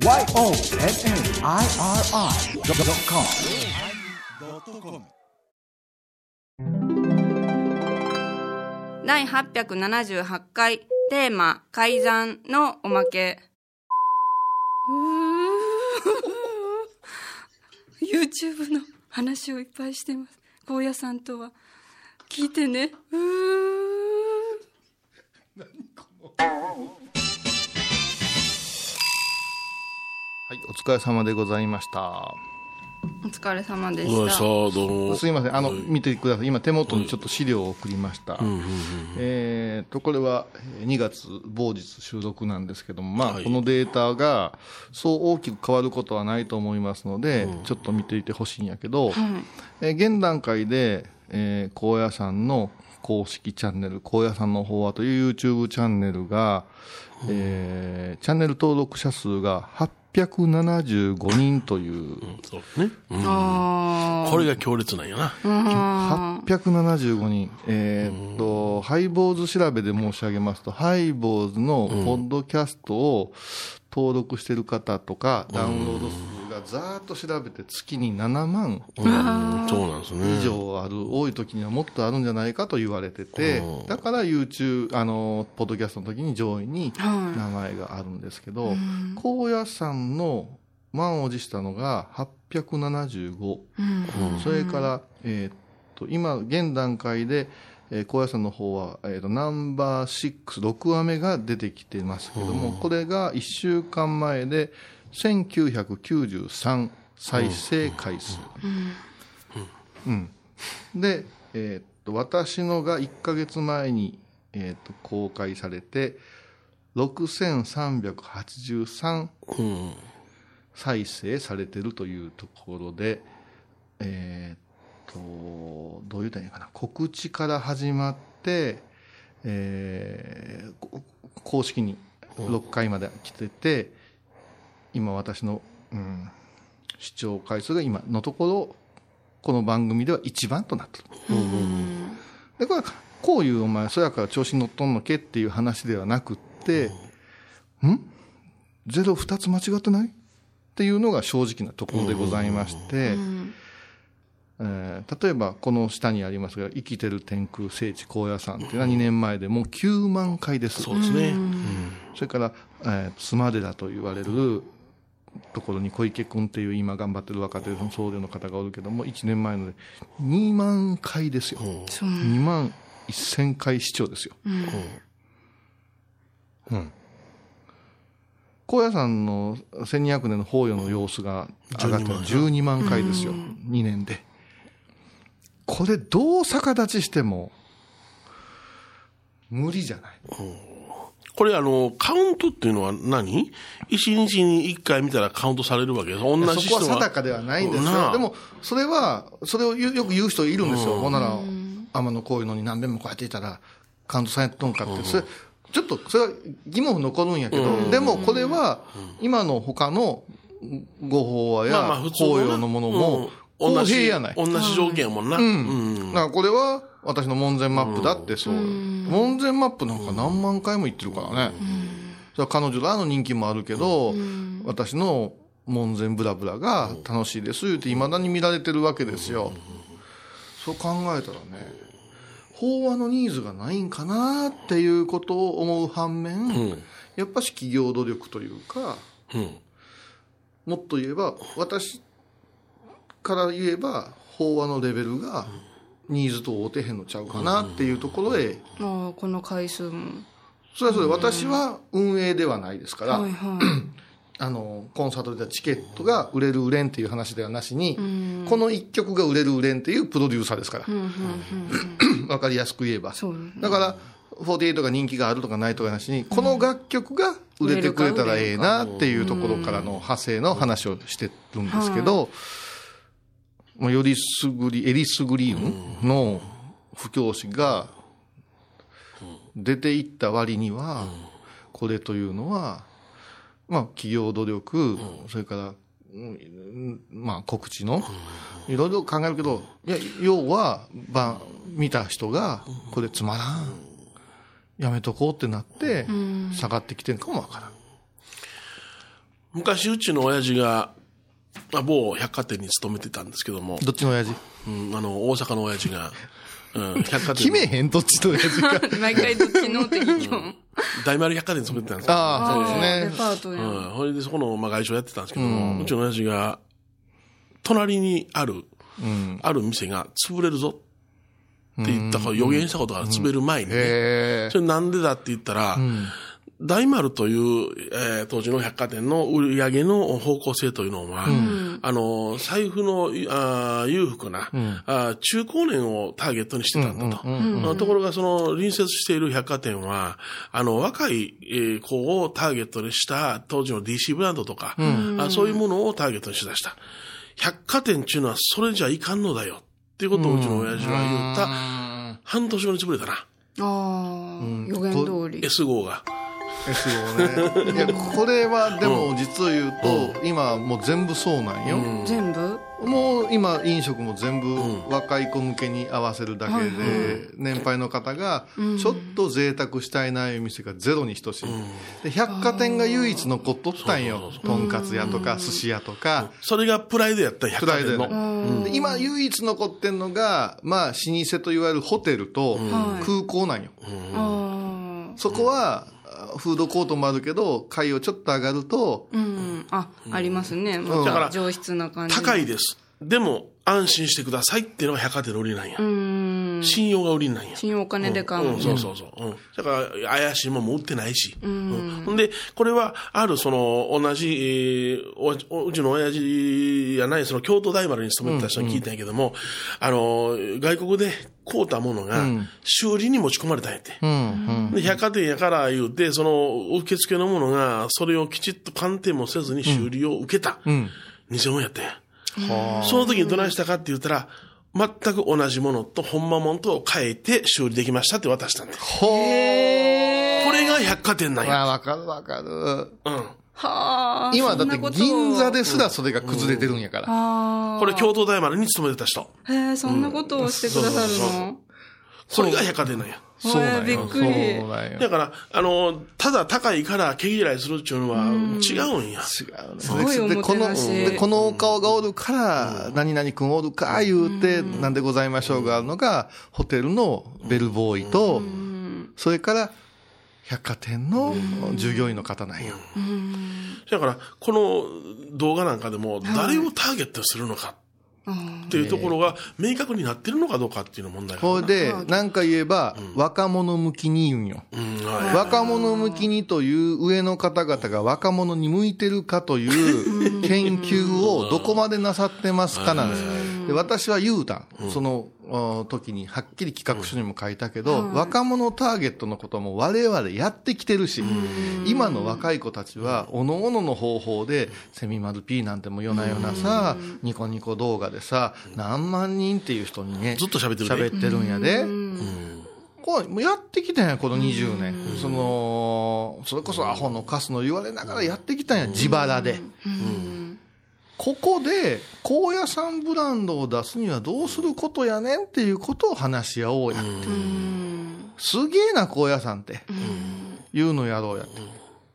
YONNIRI.com 第878回テーマ改ざんのおまけ。うー YouTube の話をいっぱいしてます。高野さんとは。聞いてね。うーはい、お疲れ様でございました。お疲れ様でした。あどうもすいません、あの、見てください。今手元にちょっと資料を送りました。えーと、これはえー2月某日収録なんですけども、まあ、はい。このデータがそう大きく変わることはないと思いますので、ちょっと見ていてほしいんやけど、えー現段階で、えー高野山の公式チャンネル、高野山の法話という YouTube チャンネルが、えーチャンネル登録者数が875人という、そうね、うん。あこれが強烈なんやな、875人、えーっと、ハイボーズ調べで申し上げますと、ハイボーズのポッドキャストを登録してる方とか、ダウンロード数がざーっと調べて月に7万うんそうなんですね。以上ある、多い時にはもっとあるんじゃないかと言われてて、だから YouTube、あの、ポッドキャストの時に上位に名前があるんですけど、高野山の満を持したのが875。それから、えーっと、今、現段階で、えー高野山の方は、えーっと、ナンバー6、6話目が出てきてますけども、これが1週間前で1993再生回数。うん。で、えーっと、私のが1ヶ月前に、えーっと、公開されて、6383うん再生されてるというところで、えーっと、どういうたらいいかな、告知から始まって、えーこ公式に6回まで来てて、今私の、うん、視聴回数が今のところ、この番組では一番となってる。で、これは、こういうお前、そやから調子に乗っとんのけっていう話ではなくって、ん。ゼロ二つ間違ってない？っていうのが正直なところでございまして、えー例えばこの下にありますが、生きてる天空聖地高野山っていうのは2年前でもう9万回です。そうですね、それから、えー、妻寺と言われるところに小池君っていう今頑張ってる若手の僧侶の方がおるけども、1年前ので2万回ですよ。2万1000回視聴ですよ。うん。高野山の1200年の法要の様子が上がって12万回ですよ。2年で。これどう逆立ちしても無理じゃない。これあのカウントっていうのは何？一日に一回見たらカウントされるわけです。同じ人そこは定かではないんです。よ。でも、それは、それをよよく言う人いるんですよ。ほん。なら、天野こういうのに何遍もこうやっていたら、カウントされとんかって。それ、ちょっと、それは疑問残るんやけど、でもこれは、今の他のご法話や法要のものも、同じ平やない。同じ条件やもんな、うんだからこれは私の門前マップだってそう。門前マップなんか何万回も言ってるからね。それは彼女らの人気もあるけど、私の門前ブラブラが楽しいです言って未だに見られてるわけですよ。そう考えたらね、法話のニーズがないんかなっていうことを思う反面、やっぱし企業努力というか、うんもっと言えば、私から言えば、法話のレベルがニーズと合うてへんのちゃうかなっていうところへ、ああ、この回数も。それはそれ、私は運営ではないですから、はいはい。あの、コンサートでチケットが売れる売れんっていう話ではなしに、この一曲が売れる売れんっていうプロデューサーですから。わかりやすく言えば。そうねだから、48が人気があるとかないとかなしに、この楽曲が売れてくれたらええなっていうところからの派生の話をしてるんですけど、もうよりすぐり、エリスグリーンの布教師が出ていった割には、これというのは、まあ企業努力、それから、うんまあ告知の、いろいろ考えるけど、いや、要は、ば、見た人が、これつまらん。やめとこうってなって、下がってきてるかもわからん。昔、うちの親父が、まあ、某百貨店に勤めてたんですけども、どっちの親父？うん、あの、大阪の親父が、うん、百貨店決めへんどっちの親父か。毎回どっちのって聞きよん。大丸百貨店に勤めてたんですよ。ああ、そうですデね。パートやん。うん。ほいで、そこの、まあ、外商やってたんですけども、ううんちの親父が、隣にある、うん。ある店が潰れるぞって言った、予言したことから潰れる前にね、へえ。それなんでだって言ったら、大丸という、えー当時の百貨店の売り上げの方向性というのは、あの、財布のあー裕福な、あー中高年をターゲットにしてたんだと。あところが、その隣接している百貨店は、あの、若い、えー子をターゲットにした当時の DC ブランドとか、あそういうものをターゲットにしだした。百貨店っていうのはそれじゃいかんのだよ。っていうことをうちの親父が言った、半年後に潰れたな。ああ、予言通り。S 号が。S 号ね。いや、これはでも実を言うと、今もう全部そうなんよ。全部？もう今飲食も全部若い子向けに合わせるだけで、年配の方がちょっと贅沢したいないう店がゼロに等しい。で百貨店が唯一残っとったんよ。とんかつ屋とか寿司屋とか。それがプライドやった百プライド貨店の。やで今唯一残ってんのが、まあ老舗といわれるホテルと空港なんよ。そこは、フードコートもあるけど、階をちょっと上がると、うん。あ、ありますね。もうだから上質な感じ。高いです。でも、安心してくださいっていうのが百貨店の売りなんや。うん。信用が売りなんや。信用お金で買ううん、の。そうそうそう。うん。だから、怪しいもんも売ってないし。うん。ほんで、これは、ある、その、同じ、えーおおうちの親父やない、その、京都大丸に勤めてた人に聞いたんやけども、あの、外国で買うたものが、修理に持ち込まれたんやって。うん、うん。で、百貨店やから言うて、その、受付のものが、それをきちっと鑑定もせずに修理を受けた。ん偽物やったんや。その時にどないしたかって言ったら、全く同じものと、ほんまもんと変えて修理できましたって渡したんだよ。ほー。これが百貨店なんや。あ、わかるわかる。うん。はあ。今だって銀座で。ですらそれが崩れてるんやから。ああ。これ京都大丸に勤めてた人。へえ、そんなことをしてくださるの？これが百貨店なんや。そうなんよ。びっくり。だから、あの、ただ高いから毛嫌いするっていうのは違うんや。違うね。すごいおもでこの、てなしでこのお顔がおるから、何々君おるか言うて、なんでございましょうがあるのが、ホテルのベルボーイと、それから、百貨店の従業員の方なんよ。だから、この動画なんかでも、誰をターゲットにするのかっていうところが明確になってるのかどうかっていうの問題がこれで、なんか言えば、若者向きに言うんよ。うん、はい。若者向きにという上の方々が若者に向いてるかという研究をどこまでなさってますかなんです。で私は言うた。そのあ時にはっきり企画書にも書いたけど、若者ターゲットのことも我々やってきてるし、今の若い子たちは、おのおのの方法で、セミマル P なんても夜な夜なさ、ニコニコ動画でさ、何万人っていう人にね、ずっと喋ってるね喋ってるんやで。こうやってきたんや、この20年。その、それこそアホのカスの言われながらやってきたんや、自腹で。ここで、高野山ブランドを出すにはどうすることやねんっていうことを話し合おうやって。すげえな、高野山って。いうのやろうやって。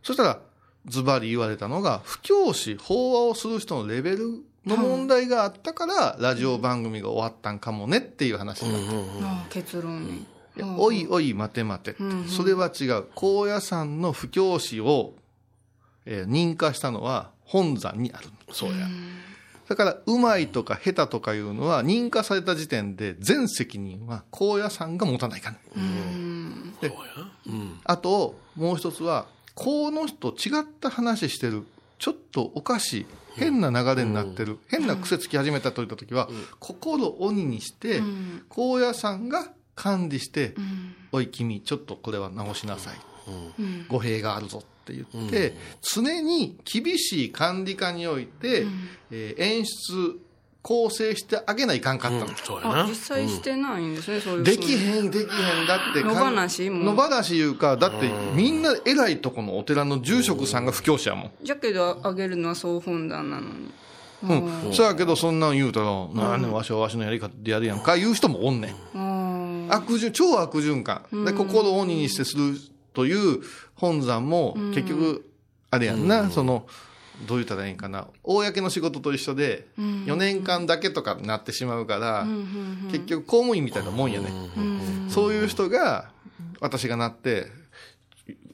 そしたら、ズバリ言われたのが、不教師、法話をする人のレベルの問題があったから、ラジオ番組が終わったんかもねっていう話になった。ああ結論に。いやおいおい待て待てって、それは違う。高野山の布教師を、えー認可したのは本山にある。そうや。だから、うまいとか下手とかいうのは認可された時点で全責任は高野山が持たないかん。そうや。うん。あと、もう一つは、この人違った話してる。ちょっとおかしい。変な流れになってる。変な癖つき始めたといったときは、心を鬼にして、高野山が管理して、おい君、ちょっとこれは直しなさい。語弊があるぞって言って、常に厳しい管理下において、えー演出、構成してあげないかんかったの。うやな実。際してないんですね、そういうできへん、できへん。だって、野放し野放しいうか、だって、みんな偉いとこのお寺の住職さんが布教師やもん。じゃけど、あげるのは総本山なのに。うん。そやけど、そんなん言うたら、なんねんわしはわしのやり方でやるやんか、言う人もおんねん。あ悪循、超悪循環。で、心を鬼にしてするという本山も、結局、あれやんな、その、どう言ったらいいんかな。公の仕事と一緒で4年間だけとかになってしまうから、結局公務員みたいなもんやね、そういう人が私がなって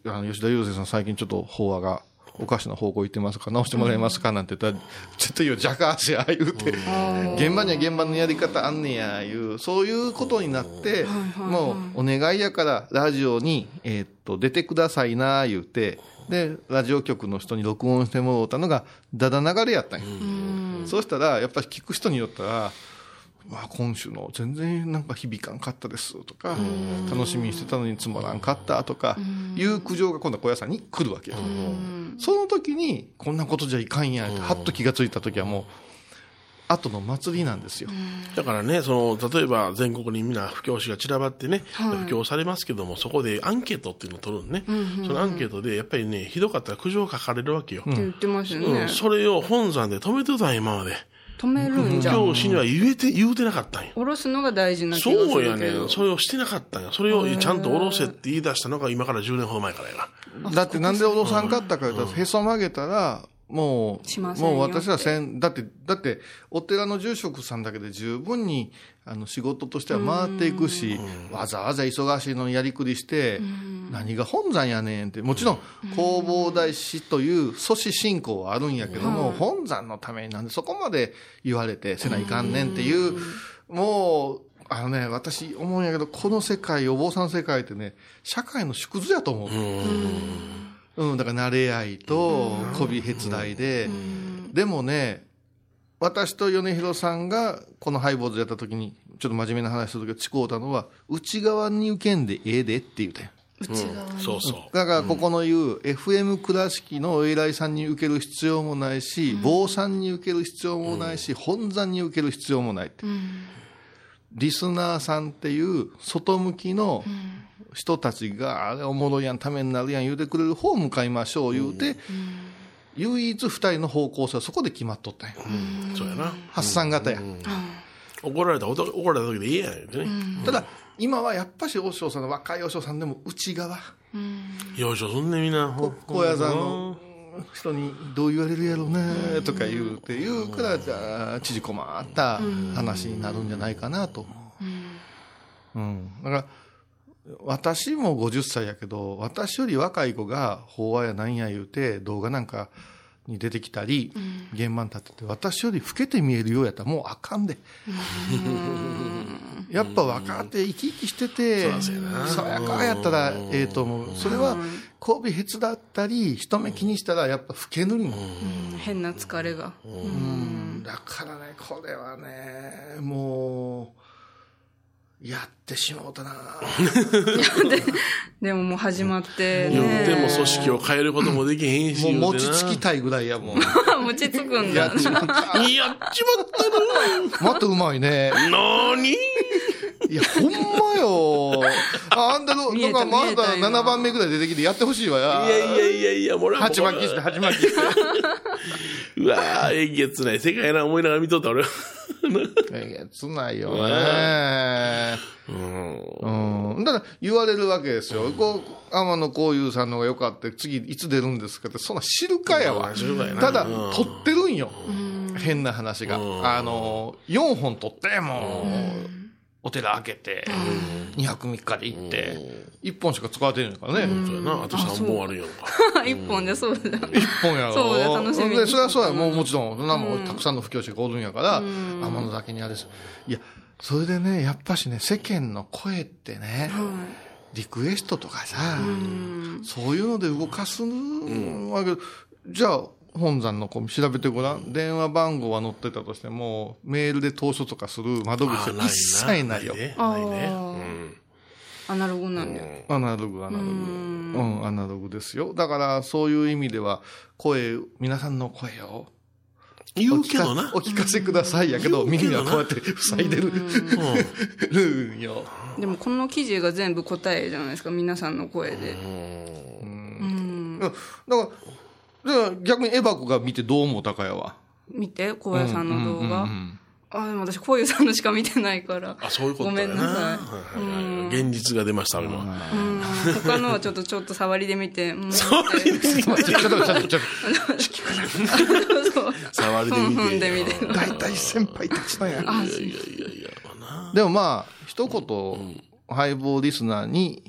あの吉田祐介さん最近ちょっと法話がおかしな方向行ってますか直してもらえますかなんて言ったら、ちょっと言う、ジャカーシや言うて、現場には現場のやり方あんねや、いう、そういうことになって、もうお願いやからラジオに、えーっと、出てくださいな、言うて、で、ラジオ局の人に録音してもらったのが、だだ流れやったんや。そうしたら、やっぱり聞く人によったら、まあ、今週の全然なんか響かんかったですとか、楽しみにしてたのにつまらんかったとか、いう苦情が今度は小屋さんに来るわけよ。その時に、こんなことじゃいかんやん。って、はっと気がついた時はもう、後の祭りなんですよ。だからね、その、例えば全国にみんな布教師が散らばってね、布教されますけども、そこでアンケートっていうのを取るのね。そのアンケートで、やっぱりね、ひどかったら苦情が書かれるわけよ。って言ってますよねうん。それを本山で止めてたん今まで。止めるんじゃ。教師には言えて、言うてなかったんよ。下ろすのが大事な気がすそうやね。それをしてなかったんや。それをちゃんと下ろせって言い出したのが今から10年ほど前からやな。だってなんで脅さんかったか言ったら、へそ曲げたら、もう、もう私はせん、だって、だって、お寺の住職さんだけで十分に、あの、仕事としては回っていくし、わざわざ忙しいのにやりくりして、何が本山やねんって、もちろん、弘法大師という阻止信仰はあるんやけども、本山のためになんでそこまで言われてせないかんねんっていう、もう、あのね、私思うんやけど、この世界、お坊さんの世界ってね、社会の縮図やと思う。うん、だから慣れ合いと媚びへつらいで、でもね、私と米広さんがこのハイボーズやった時に、ちょっと真面目な話する時、誓うたのは、内側に受けんでええでって言うてん。内側に。そうそう。だからここの言う、FM 倉敷のお偉いさんに受ける必要もないし、坊さんに受ける必要もないし、本山に受ける必要もないって。リスナーさんっていう外向きの人たちが、あれおもろいやん、ためになるやん言うてくれる方向かいましょう言うて、唯一二人の方向性はそこで決まっとったんよ。そうやな。発散型や。怒られたら、怒られた時でいいやんね。ただ、今はやっぱし、和尚さんの若い和尚さんでも内側。よいしょ、そんねみんな。ほ高野山の人にどう言われるやろうねとか言うて言うからじゃあ縮こまった話になるんじゃないかなと思う、うん、だから私も50歳やけど私より若い子が法話やなんや言うて動画なんかに出てきたり、現場に立ってて私より老けて見えるようやったらもうあかんで、やっぱ若手生き生きしてて爽やかやったらええと思う。それは交尾へつだったり人目気にしたらやっぱ老けぬりも、変な疲れが。うん。だからねこれはねもうやってしもうたな でももう始まって言ね。うても組織を変えることもできへんし。もう餅つきたいぐらいやもん餅つくんだやっ。ちまったやっちまっまたうまいねたなにいや、ほんまよ。あ、あんたの、んかまだ見えた今7番目ぐらい出てきてやってほしいわや。いやいやいやいや、もう俺はもう鉢巻きして、鉢巻きして。うわぁ、えげつない世界やな思いながら見とった俺は。えげつないよね。うん。だから言われるわけですよ。こう、天野幸雄さんのが良かった。次いつ出るんですかって、そんな知るかやわうん知るかや。なただうん、撮ってるんよ。変な話が。あの、4本撮って、もう、お寺開けて、2泊3日で行って、1本しか使われてないからね。そうやな、あと3本あるやんか。一本でそうだ。一本やろ。そうだ楽しみ。それはそうや、もうもちろん、そんなもんたくさんの布教師がおるんやから、天野崎にあれです。いや、それでね、やっぱしね、世間の声ってね、リクエストとかさ、そういうので動かすわけ、じゃあ、本山の子調べてごらん。電話番号は載ってたとしても、メールで投書とかする窓口あは一切ないよ。ねあないね。ーアナログなんだよ。アナログ、アナログ。うん、アナログですよ。だから、そういう意味では、声、皆さんの声を、言お聞かうけどな。お聞かせくださいやけど、耳はこうやって塞いでる、るんよ。でもこの記事が全部答えじゃないですか、皆さんの声で。うんだから、ら逆にエバコが見てどう思ったかやわ。見て、小屋さんの動画。うんあ、でも私、こういうさんのしか見てないから。あ、そういうことごだよな。めんなさい。現実が出ました、今。うん。他のはちょっと、ちょっと触りで見て。うん。触りで見てちょっとちょっとちょっと。触りでふんふん見て。で見て。と大体先輩たちなんやあ、いやいやいやいや、まあな。でもまあ一言、ハイボーリスナーに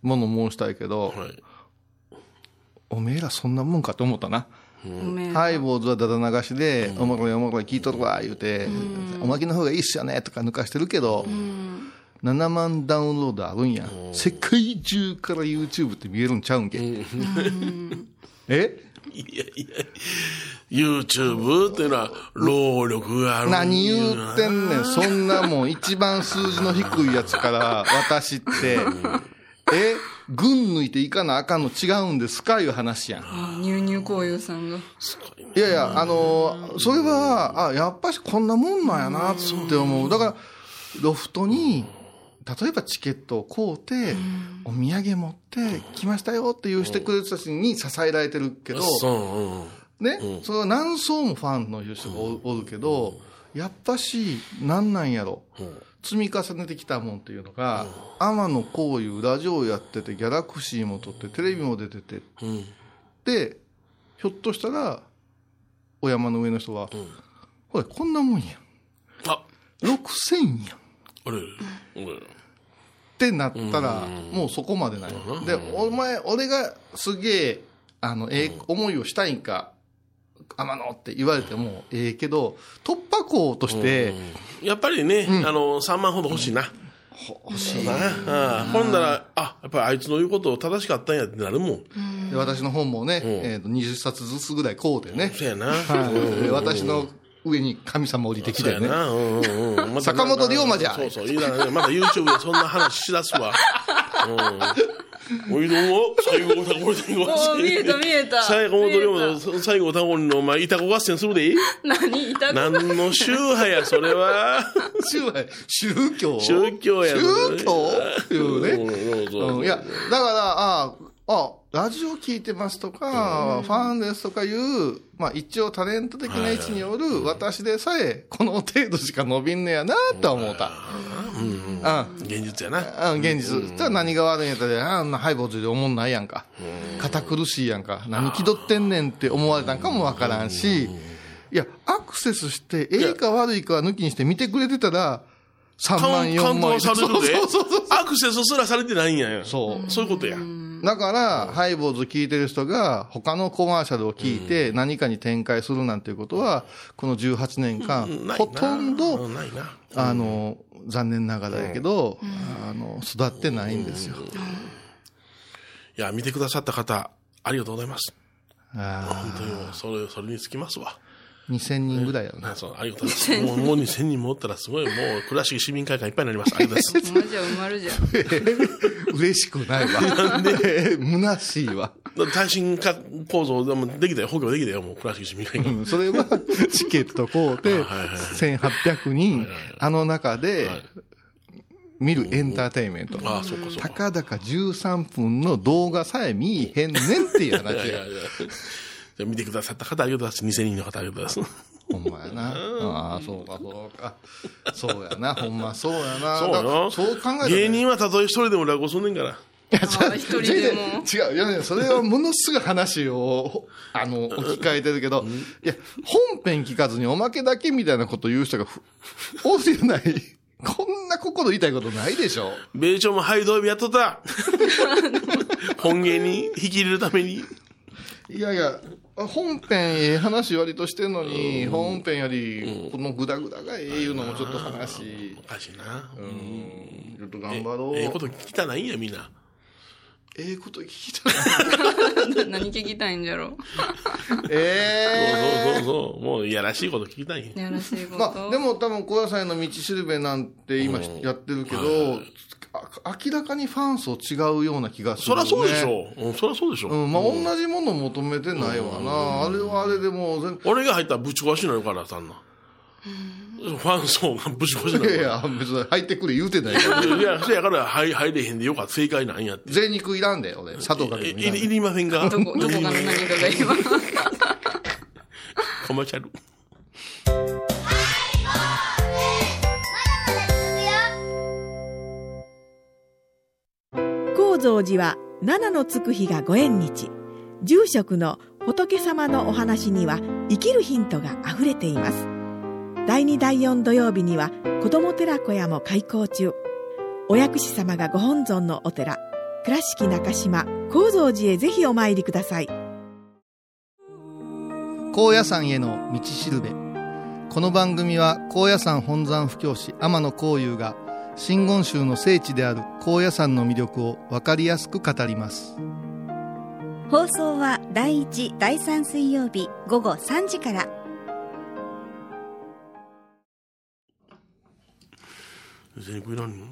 もの申したいけど、はい。おめえらそんなもんかと思ったな。ごめん。ハイボーズはだだ流しで、おもろいおもろい聞いとるわ、言うて、おまけの方がいいっすよね、とか抜かしてるけど、7万ダウンロードあるんや。世界中から YouTube って見えるんちゃうんけ？え？いやいや、YouTube っていうのは、労力がある。何言うてんねん。そんなもん、一番数字の低いやつから、私って、え？群抜いていかなあかんの違うんですかいう話やん。あ、ニューニューこういうさんが。いやいや、あのーそれは、あ、やっぱしこんなもんなんやなって思う。だから、ロフトに、例えばチケットを買うて、お土産持って来ましたよっていうしてくれる人たちに支えられてるけど。ね、それは何層もファンの人がおおるけど、やっぱし、なんなんやろ。積み重ねてきたもんっていうのが、天野こういうラジオやってて、ギャラクシーも撮って、テレビも出てて、うん。で、ひょっとしたら、お山の上の人は、ほら、こんなもんやん。あ、6000やん。っあれ、俺、てなったら、もうそこまでない。で、お前、俺がすげえ、あの、ええ思いをしたいんか、天野って言われてもええけど、突破口として、やっぱりね、あの、3万ほど欲しいな。欲しいな。ほんだら、あ、やっぱりあいつの言うこと正しかったんやってなるもん。で私の本もね、えーと20冊ずつぐらいこうでね、そやな。はいで私の上に神様降りてき。そうやな。うんうんうん。また坂本龍馬じゃそうそう。いいだね。また YouTube でそんな話しだすわ。うん。おいどうも、最後、タコリタコ合おー、見えた見えた。最後、龍馬見えの最後、タコリの、お前、いたこ合戦するで。た何いた何の宗派や、それは。宗派宗教？宗教や。宗教？っていうね。いや、だから、ああ、ラジオ聞いてますとか、ファンですとかいう、まあ一応タレント的な位置による私でさえ、この程度しか伸びんねやなとは思った。うん。現実やな。うん、現実。そしたら何が悪いんやったら、あんなハイボーズで思んないやんか。堅苦しいやんか。何気取ってんねんって思われたんかもわからんし、いや、アクセスして、ええか悪いかは抜きにして見てくれてたら、3万、カウン4万。カウントはされるでそうそうそうそう。アクセスすらされてないんやよ。そうそういうことや。だから、ハイボーズ聞いてる人が、他のコマーシャルを聞いて、何かに展開するなんていうことは、この18年間、ほとんうど。あの、残念ながらやけど、あの、育ってないんですよ。いや、見てくださった方、ありがとうございます。あ本当にもう、それ、それにつきますわ。あ2000人ぐらいやろな。ねそう、ありがとうございます。もう、もう2000人もおったらすごい、もう、倉敷市民会館いっぱいになります。ありがとうございます。マジは埋まるじゃん。嬉しくないわ。なんで？虚しいわ。だって耐震化構造でもできたよ。補強できたよ、もう、倉敷市民会館。うんそれは、チケット買うて、はいはい1800人、あの中で、見るエンターテインメント。ああ、そうか、そうか。たかだか13分の動画さえ見えへんねんっていう話やいやいや。いや。じゃあ見てくださった方、ありがとうございます。2000人の方、ありがとうございます。ほんまやな。ああ、そうか、そうか。そうやな、ほんまそうやな。そうよ。そう考えね、芸人はたとえ一人でも落語すんねんから。いや、あ一人でも違う、いやね、それはものすごい話を、あの、置き換えてるけど、いや、本編聞かずにおまけだけみたいなこと言う人がふ、多すぎない。こんな心痛いことないでしょ。米朝もハイドービやっとった。本芸に引き入れるために。いやいや、本編ええ話割としてんのに、本編より、このグダグダがええいうのもちょっと話、おかしいな。うん、ちょっと頑張ろう。ええこと聞きたないんや、みんな。ええこと聞きたい。何聞きたいんじゃろええそうそうそうそう。もういやらしいこと聞きたいんや。やらしいこと。まあ、でも多分、小野菜の道しるべなんて今やってるけど、あ明らかにファン層違うような気がする、ね。そりゃそうでしょう。うん、そりゃそうでしょう。うん、まあ、同じもの求めてないわな。あれはあれでも俺が入ったらぶち壊しになるから、さんな。ファン層がぶち壊しになるか いやいや、別に入ってくれ言うてないから。ら。いや、そやから入入れへんでよかった。正解なんやって。贅肉いらんで、俺。佐藤かけいいいりませんかどこ、どこかの何かが今。コマーシャル。蔵寺は七のつく日がご縁日。住職の仏様のお話には生きるヒントがあふれています。第2第4土曜日には子ども寺小屋も開校中。お薬師様がご本尊のお寺。倉敷中島・高蔵寺へぜひお参りください。高野山への道しるべ。この番組は高野山本山布教師天野幸雄が真言宗の聖地である高野山の魅力を分かりやすく語ります。放送は第1第3水曜日午後3時から。銭肉いらんの？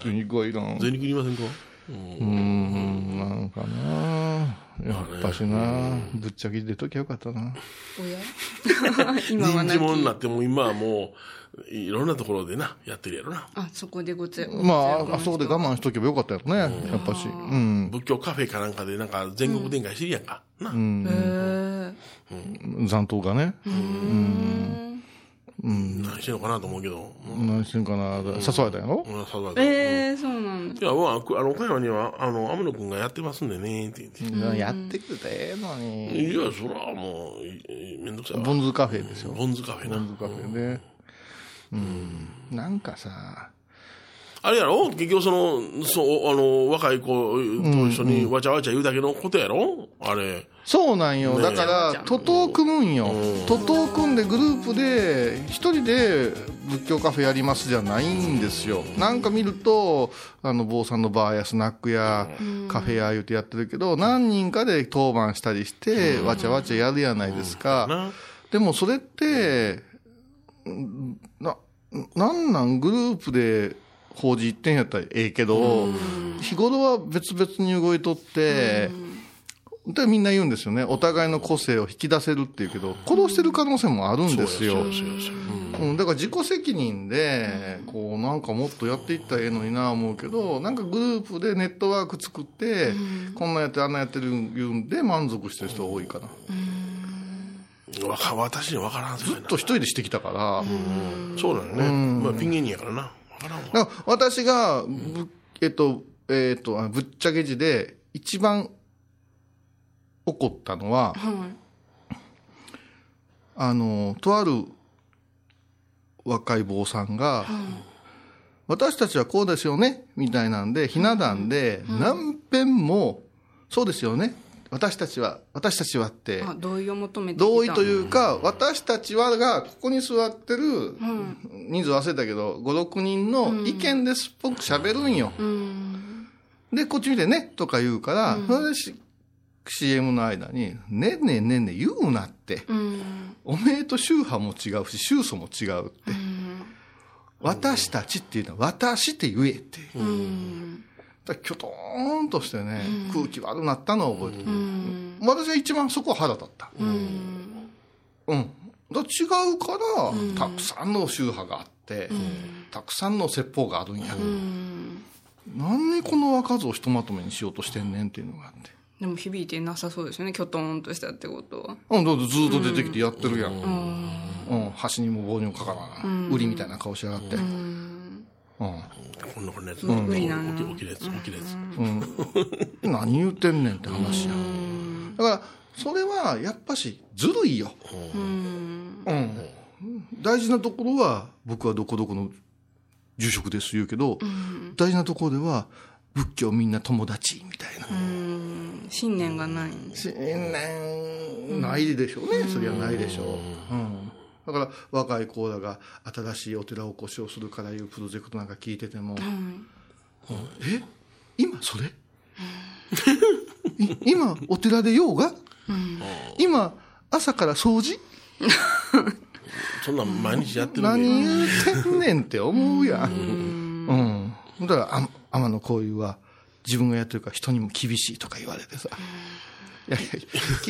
牛肉はいらん銭肉いりませんか？うーんなんかな。やっぱしな。ぶっちゃけ出ときゃよかったな。おや？今はなき。人気者になっても今はもういろんなところでなやってるやろな。あそこでごつまああそこで我慢しとけばよかったよねやっぱし。うん。仏教カフェかなんかでなんか全国展開してるやんか、な、うん。へ残党がね。何してんのかなと思うけど、うん何してんかな。誘われたんやろ？うんそうだええー、そうなんだ。いや、まあ、くあの、岡山には、あの、天野くんがやってますんでね、って言って。やってくれたらええのに。いや、そら、もう、いめんどくさいわ。ボンズカフェですよ。ボンズカフェな。ボンズカフェねうんなんかさあれやろ？結局その、そう、あの、若い子と一緒にわちゃわちゃ言うだけのことやろ？あれ。そうなんよ。ねだから、徒党組むんよ。徒党組んでグループで、一人で仏教カフェやりますじゃないんですよ。なんか見ると、あの、坊さんのバーやスナックやカフェや言うてやってるけど、何人かで当番したりして、わちゃわちゃやるやないですか。な。でもそれって、んな、なんなんグループで法事一点やったらええけど、日頃は別々に動いとって、でみんな言うんですよね。お互いの個性を引き出せるっていうけど、殺してる可能性もあるんですよ。そうん、だから自己責任で、こうなんかもっとやっていったらええのにな思うけど、なんかグループでネットワーク作って、こんなんやってあんなんやってる言うんで満足してる人が多いかな。うん。わか、私には分からんずずっと一人でしてきたから、そうなのね。まあ、ピン芸人やからな。分からんわ。だから私がぶ、えっと、えっと、あぶっちゃけ字で一番怒ったのは、はい。あの、とある若い坊さんが、私たちはこうですよね、みたいなんで、ひな壇で何遍も、そうですよね、私たちは、私たちはって、あ同意を求めて同意というか、私たちはが、ここに座ってる、人数忘れたけど、5、6人の意見ですっぽく喋るんよ。うんで、こっち見てね、とか言うから、それでし CM の間に、ねんねんねんねん言うなって。うんおめえと宗派も違うし、宗祖も違うって。私たちっていうのは、私って言えって。うんだからキョトーンとしてね、空気悪なったのを覚えてる。うん私は一番そこは腹立った。うんうん。だ違うから、たくさんの宗派があって、たくさんの説法があるんや。うんなんでこの若造をひとまとめにしようとしてんねんっていうのがあって。でも響いてなさそうですよねきょとんとしたってことはうん、だってずっと出てきてやってるやん。うんうん、箸にも棒にもかからん。売りみたいな顔しやがって。うん。こん。なこんな。やつ。うん。無理な起きるやつ、起きるやつ。うん。何言ってんねんって話や。ん。だから、それはやっぱしずるいよ。大事なところは、僕はどこどこの住職です言うけど、大事なところでは、仏教みんな友達みたいな。うん。信念がない信念ないでしょうね、そりゃないでしょう、うん、だから若い子らが新しいお寺を起こしをするからいうプロジェクトなんか聞いてても、え？今それ、い今お寺でヨガ、今朝から掃除？そんなん毎日やってる何。言うてんねんって思うやん。うん。だから、あ天野幸雄は自分がやってるから人にも厳しいとか言われてさ。いやいや、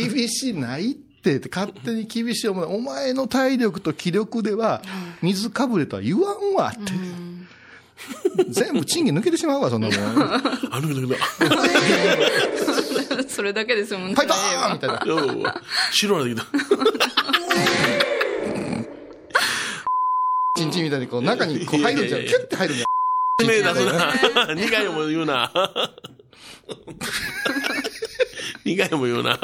厳しいないってって勝手に厳しい思う。お前の体力と気力では水かぶれとは言わんわって。全部賃金抜けてしまうわ、そんなもん。フあの。それだけですもんねァイターみたいな。うん白なってきた。チンチンみたいにこう中にこう入るんじゃん。キュッて入るんじゃん。目出すな。2回も言うな。2回も言うな。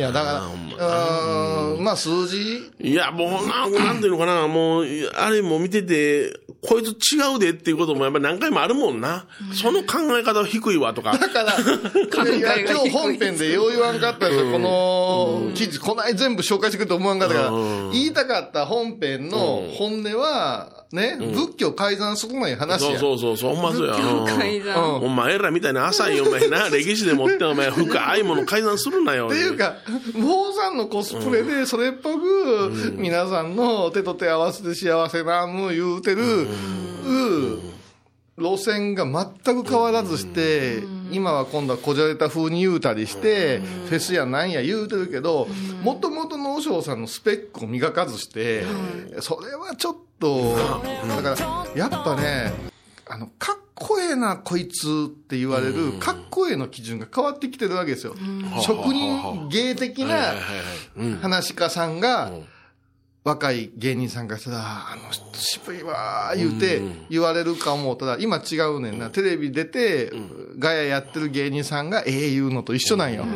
いや、だから、うーんまあ数字、いや、もうな、なんていうのかな、もう、あれも見てて、こいつ違うでっていうこともやっぱり何回もあるもんな。その考え方は低いわとか。だから、いや今日本編でよう言わんかったんですよ、この記事、こない全部紹介してくると思わんかったから、言いたかった本編の本音は、ね、仏教改ざんするない話そうや。そうそうそう、ほんまそうや。うん改ざん。お前らみたいな浅いお前な、歴史でもってお前深いもの改ざんするなよ。っていうか、坊さんのコスプレで、それっぽく、皆さんの手と手合わせて幸せなむ言うてる、路線が全く変わらずして、今は今度はこじゃれた風に言うたりして、フェスやなんや言うてるけど、もともとの和尚さんのスペックを磨かずして、それはちょっと、だから、やっぱね、あの、かっこええな、こいつって言われる、かっこええの基準が変わってきてるわけですよ。職人芸的な話し家さんが、若い芸人さんからしたら、あの人渋いわー言うて言われるか思ったら、今違うねんな。テレビ出て、ガヤやってる芸人さんがええ言うのと一緒なんよ。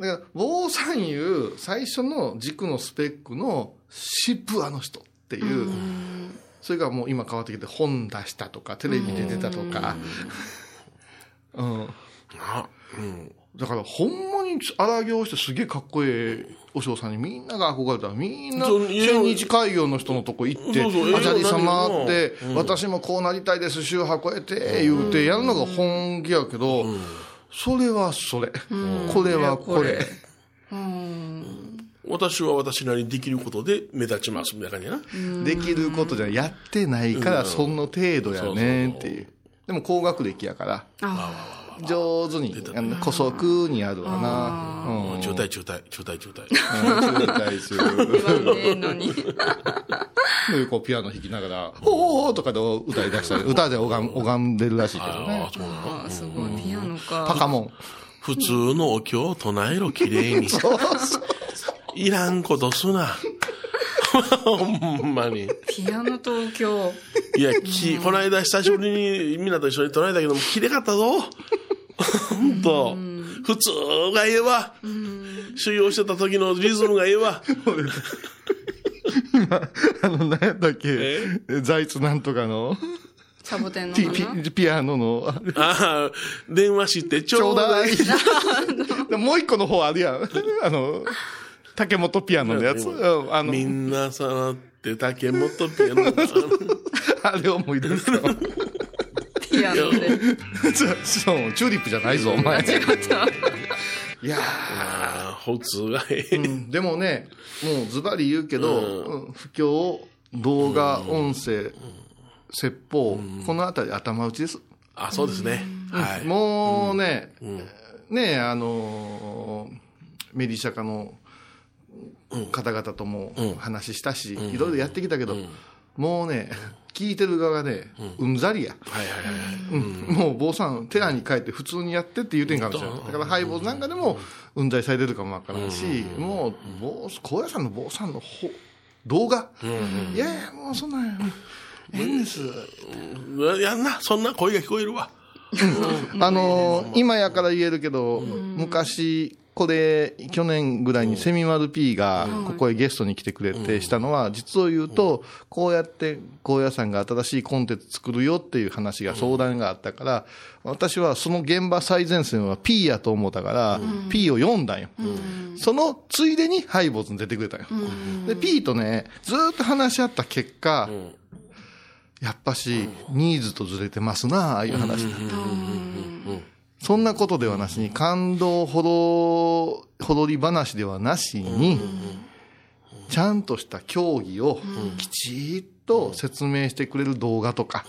だから、坊さん言う最初の軸のスペックの渋あの人っていう、それがもう今変わってきて本出したとか、テレビで出たとか、うん。あ うん。だから、ほんまに荒行してすげえかっこええお嬢さんにみんなが憧れた。ら、みんな、千日開業の人のとこ行って、あじゃり様ってうん、私もこうなりたいです、宗派超えて、言うて、やるのが本気やけど、それはそれ。これはこれ。私は私なりにできることで目立ちますみたいな感じやな。できることじゃやってないから、その程度やねっていう。でも高学歴やから、上手に、あの、古速にあるわな。うん。中退中退、中退中退。中退する。言わねえのに。で、こう、ピアノ弾きながら、ほーとかで歌い出したり、歌で拝ん拝んでるらしいけどねあ。そうなの？ああ、すごい。ピアノか。パカモン。普通のお経を唱えろ、綺麗に。いらんことすな。ほんまに。ピアノとお経。いや、き、この間久しぶりにみんなと一緒に唱えたけども、綺麗かったぞ。ほんと。普通がええわ。修行してた時のリズムがええわ。あの、何やったっけ？財津なんとかの、サボテンのピ花。ピピアノの、あれああ、電話してちちょうだい。だい。でもう一個の方あるやん。あの、竹本ピアノのやつ？うんあの、みんなさらって竹本ピアノ。あれ思い出すよ。ピアノで。そう、チューリップじゃないぞ、お前。いやああ、普通がええ。ーうんでもね、もうズバリ言うけど、うん不況、動画、音声、説法、このあたり頭打ちです。あ、そうですね。はい。もうね、ねあのーメディシャカの方々とも話したし、いろいろやってきたけど、もうね、聞いてる側がね、うんざりや。もう坊さん、寺に帰って普通にやってって言うてんかもしれない。だから、ハイボーズなんかでも、うん。ざりされてるかもわからんし、もう、坊高野山の坊さんのほ動画、いやいや、もうそんなん、ええん。です。うん。やん。な、そん。な声が聞こえるわ。あのー今やから言えるけど、昔、これ、去年ぐらいにセミマル P がここへゲストに来てくれてしたのは、実を言うと、こうやって高野山が新しいコンテンツ作るよっていう話が相談があったから、私はその現場最前線は P やと思ったから、P を読んだんよ。そのついでにハイボーズに出てくれたんよ。で、P とね、ずーっと話し合った結果、やっぱし、ニーズとずれてますなああいう話。になった。そんなことではなしに、感動ほど、ほどり話ではなしに、ちゃんとした競技をきちっと説明してくれる動画とか、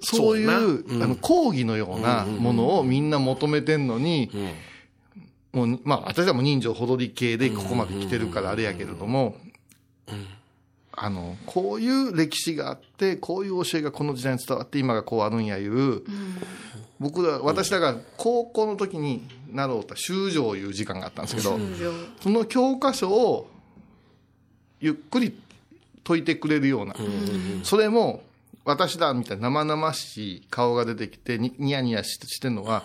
そういう、あの、講義のようなものをみんな求めてんのに、もう、まあ、私はもう人情ほどり系でここまで来てるからあれやけれども、あの、こういう歴史があって、こういう教えがこの時代に伝わって今がこうあるんやいう、僕ら、私だから高校の時に習うた修正いう時間があったんですけど、その教科書をゆっくり解いてくれるような、それも、私だみたいな生々しい顔が出てきてにニヤニヤししてるのは、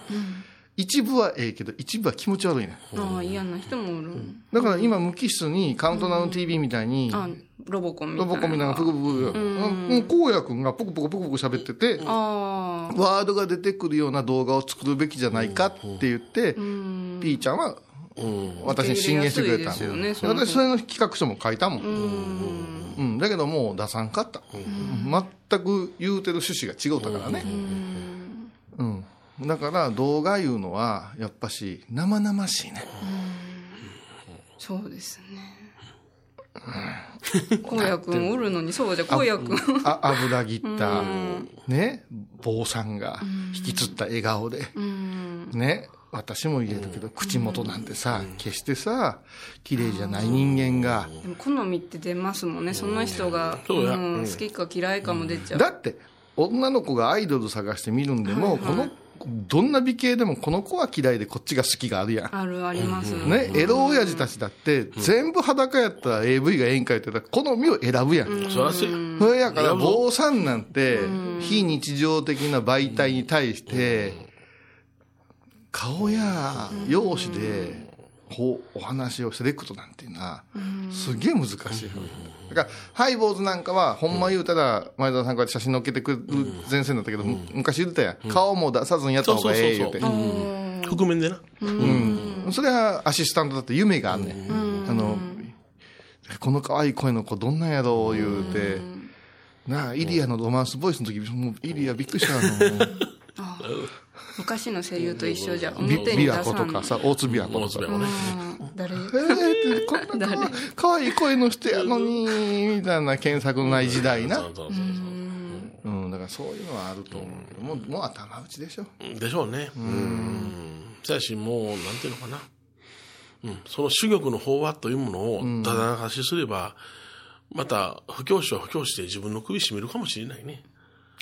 一部はええけど一部は気持ち悪いねああ嫌な人もおる、だから今無機質にカウントダウン TV みたいに、あロボコンみたいな。ロボコンみたいなプクプク、うん、荒野くんがプクプクプクプク喋ってて、ああワードが出てくるような動画を作るべきじゃないかって言って、ピーちゃんは私に進言してくれたんでね私それの企画書も書いたもん。うん、だけどもう出さんかった。全く言うてる趣旨が違うたからね。うん。だから動画いうのはやっぱし生々しいね。そうですね荒野くんおるのにそうじゃ荒野くんあ油切った、ね、坊さんが引きつった笑顔で、ね、私も言えるけど、口元なんてさ、決してさ、綺麗じゃない人間が、でも好みって出ますもんねその人が、好きか嫌いかも出ちゃう、だって、女の子がアイドル探して見るんでも、この、どんな美形でもこの子は嫌いでこっちが好きがあるやん。あるあります、ね、エロ親父たちだって、全部裸やったら AV がええんかいって言ったら、好みを選ぶやん。そらせや。それやから、坊さんなんて、非日常的な媒体に対して、顔や容姿で、お話をセレクトなんていうのは、すげえ難しい。だから、ハイボーズなんかは、ほんま言うたら、前田さんから写真載っけてくる前線だったけど、昔言ってたやん。顔も出さずにやった方がええ言うて。覆面でな。うん。それはアシスタントだって夢があんねん。あの、この可愛い声の子どんなんやろう言うて、なあ、イリアのロマンスボイスの時、もうイリアびっくりしたの。昔の声優と一緒じゃビ表にビワ出さんコとかさ、大津ビワコともね。うん誰？えーって、こんな可愛いい声の人やのに、みたいな検索のない時代な。そうそうそううん、だからそういうのはあると思うけど、もう、もう頭打ちでしょ。でしょうね。うん。そやし、もう、なんていうのかな。うん。その珠玉の法話というものを、ただ流しすれば、また、布教師は布教師で自分の首絞めるかもしれないね。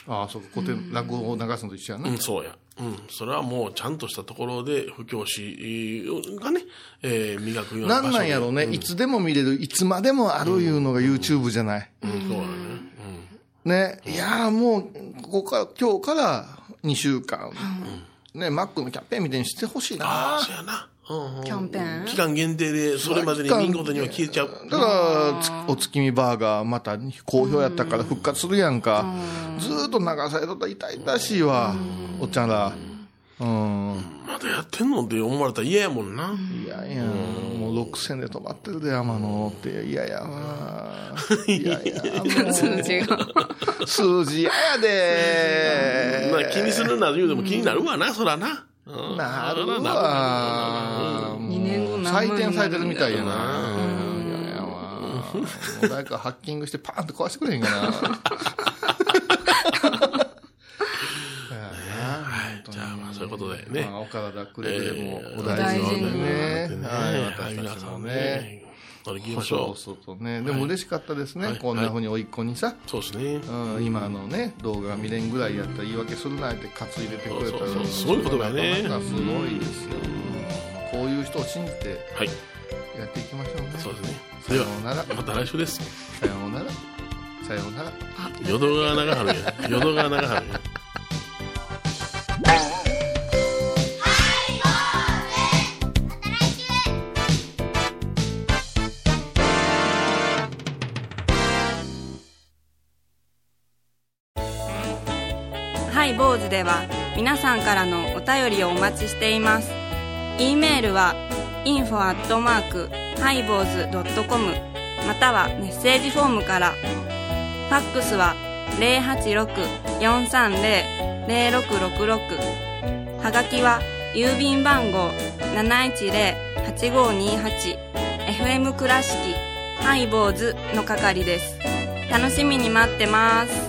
ああ、そうか、古典、落語を流すのと一緒やな。うん、そうや。うん。それはもう、ちゃんとしたところで、布教師がね、えー、磨くようななん場所なんやろうね、いつでも見れる、いつまでもあるいうのが YouTube じゃない。うん、そうやね。ね、いやーもう、ここから、今日から2週間、ね、マックのキャンペーンみたいにしてほしいああ、な。そうやな。キャンペーン？期間限定で、それまでに見事には消えちゃう。だから、つお月見バーガー、また好評やったから復活するやんか。ずーっと流されとったら痛々しいわ、おっちゃんら。うん。まだやってんのって思われたら嫌やもんな。いやいや、もう6000で止まってるで、天野って。嫌やわ。いやいや、もう数字が数字嫌やで。まあ気にするな言うでも気になるわな、そらな。うんなるわ。二年後採点されてるみたいやうな。いやいやわ。もう誰かハッキングしてパーンって壊してくれへんかな。はい。じゃあまあそういうことでね。まあ、お体くれぐれもえーお大事にね。ねはい、はい、私皆さんたちもね。ね。乗り切りましょそうそうね。でも嬉しかったですね。はいこんなふうに甥っ子にさ。う。そうですね。うん、今のね動画見れんぐらいやったら言い訳するなって担いでてくれたらそうそうそうすごいことだよねすごいですよ、こういう人を信じてはい。やっていきましょうねそうですね。さようならまた来週です。さようならさようなら淀川長春や。淀川長春や。ズでは皆さんからのお便りをお待ちしています。e メールは info アットマークハイボーズドットコムまたはメッセージフォームから。ファックスは086-430-0666はがきは郵便番号 710-8528FM 倉敷ハイボーズの係です。楽しみに待ってます。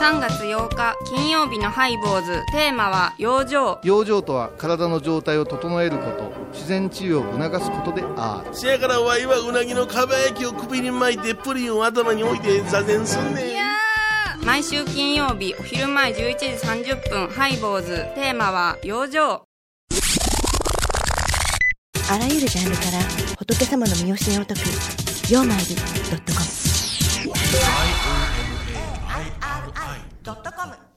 3月8日金曜日のハイボーズ。テーマは養生。養生とは体の状態を整えること。自然治癒を促すことである。せやからワイはうなぎのかば焼きを首に巻いてプリンを頭に置いて座禅すんねん。毎週金曜日お昼前11時30分ハイボーズ。テーマは養生。あらゆるジャンルから仏様の身教えを解く「曜マイルドットコム」ドットコム。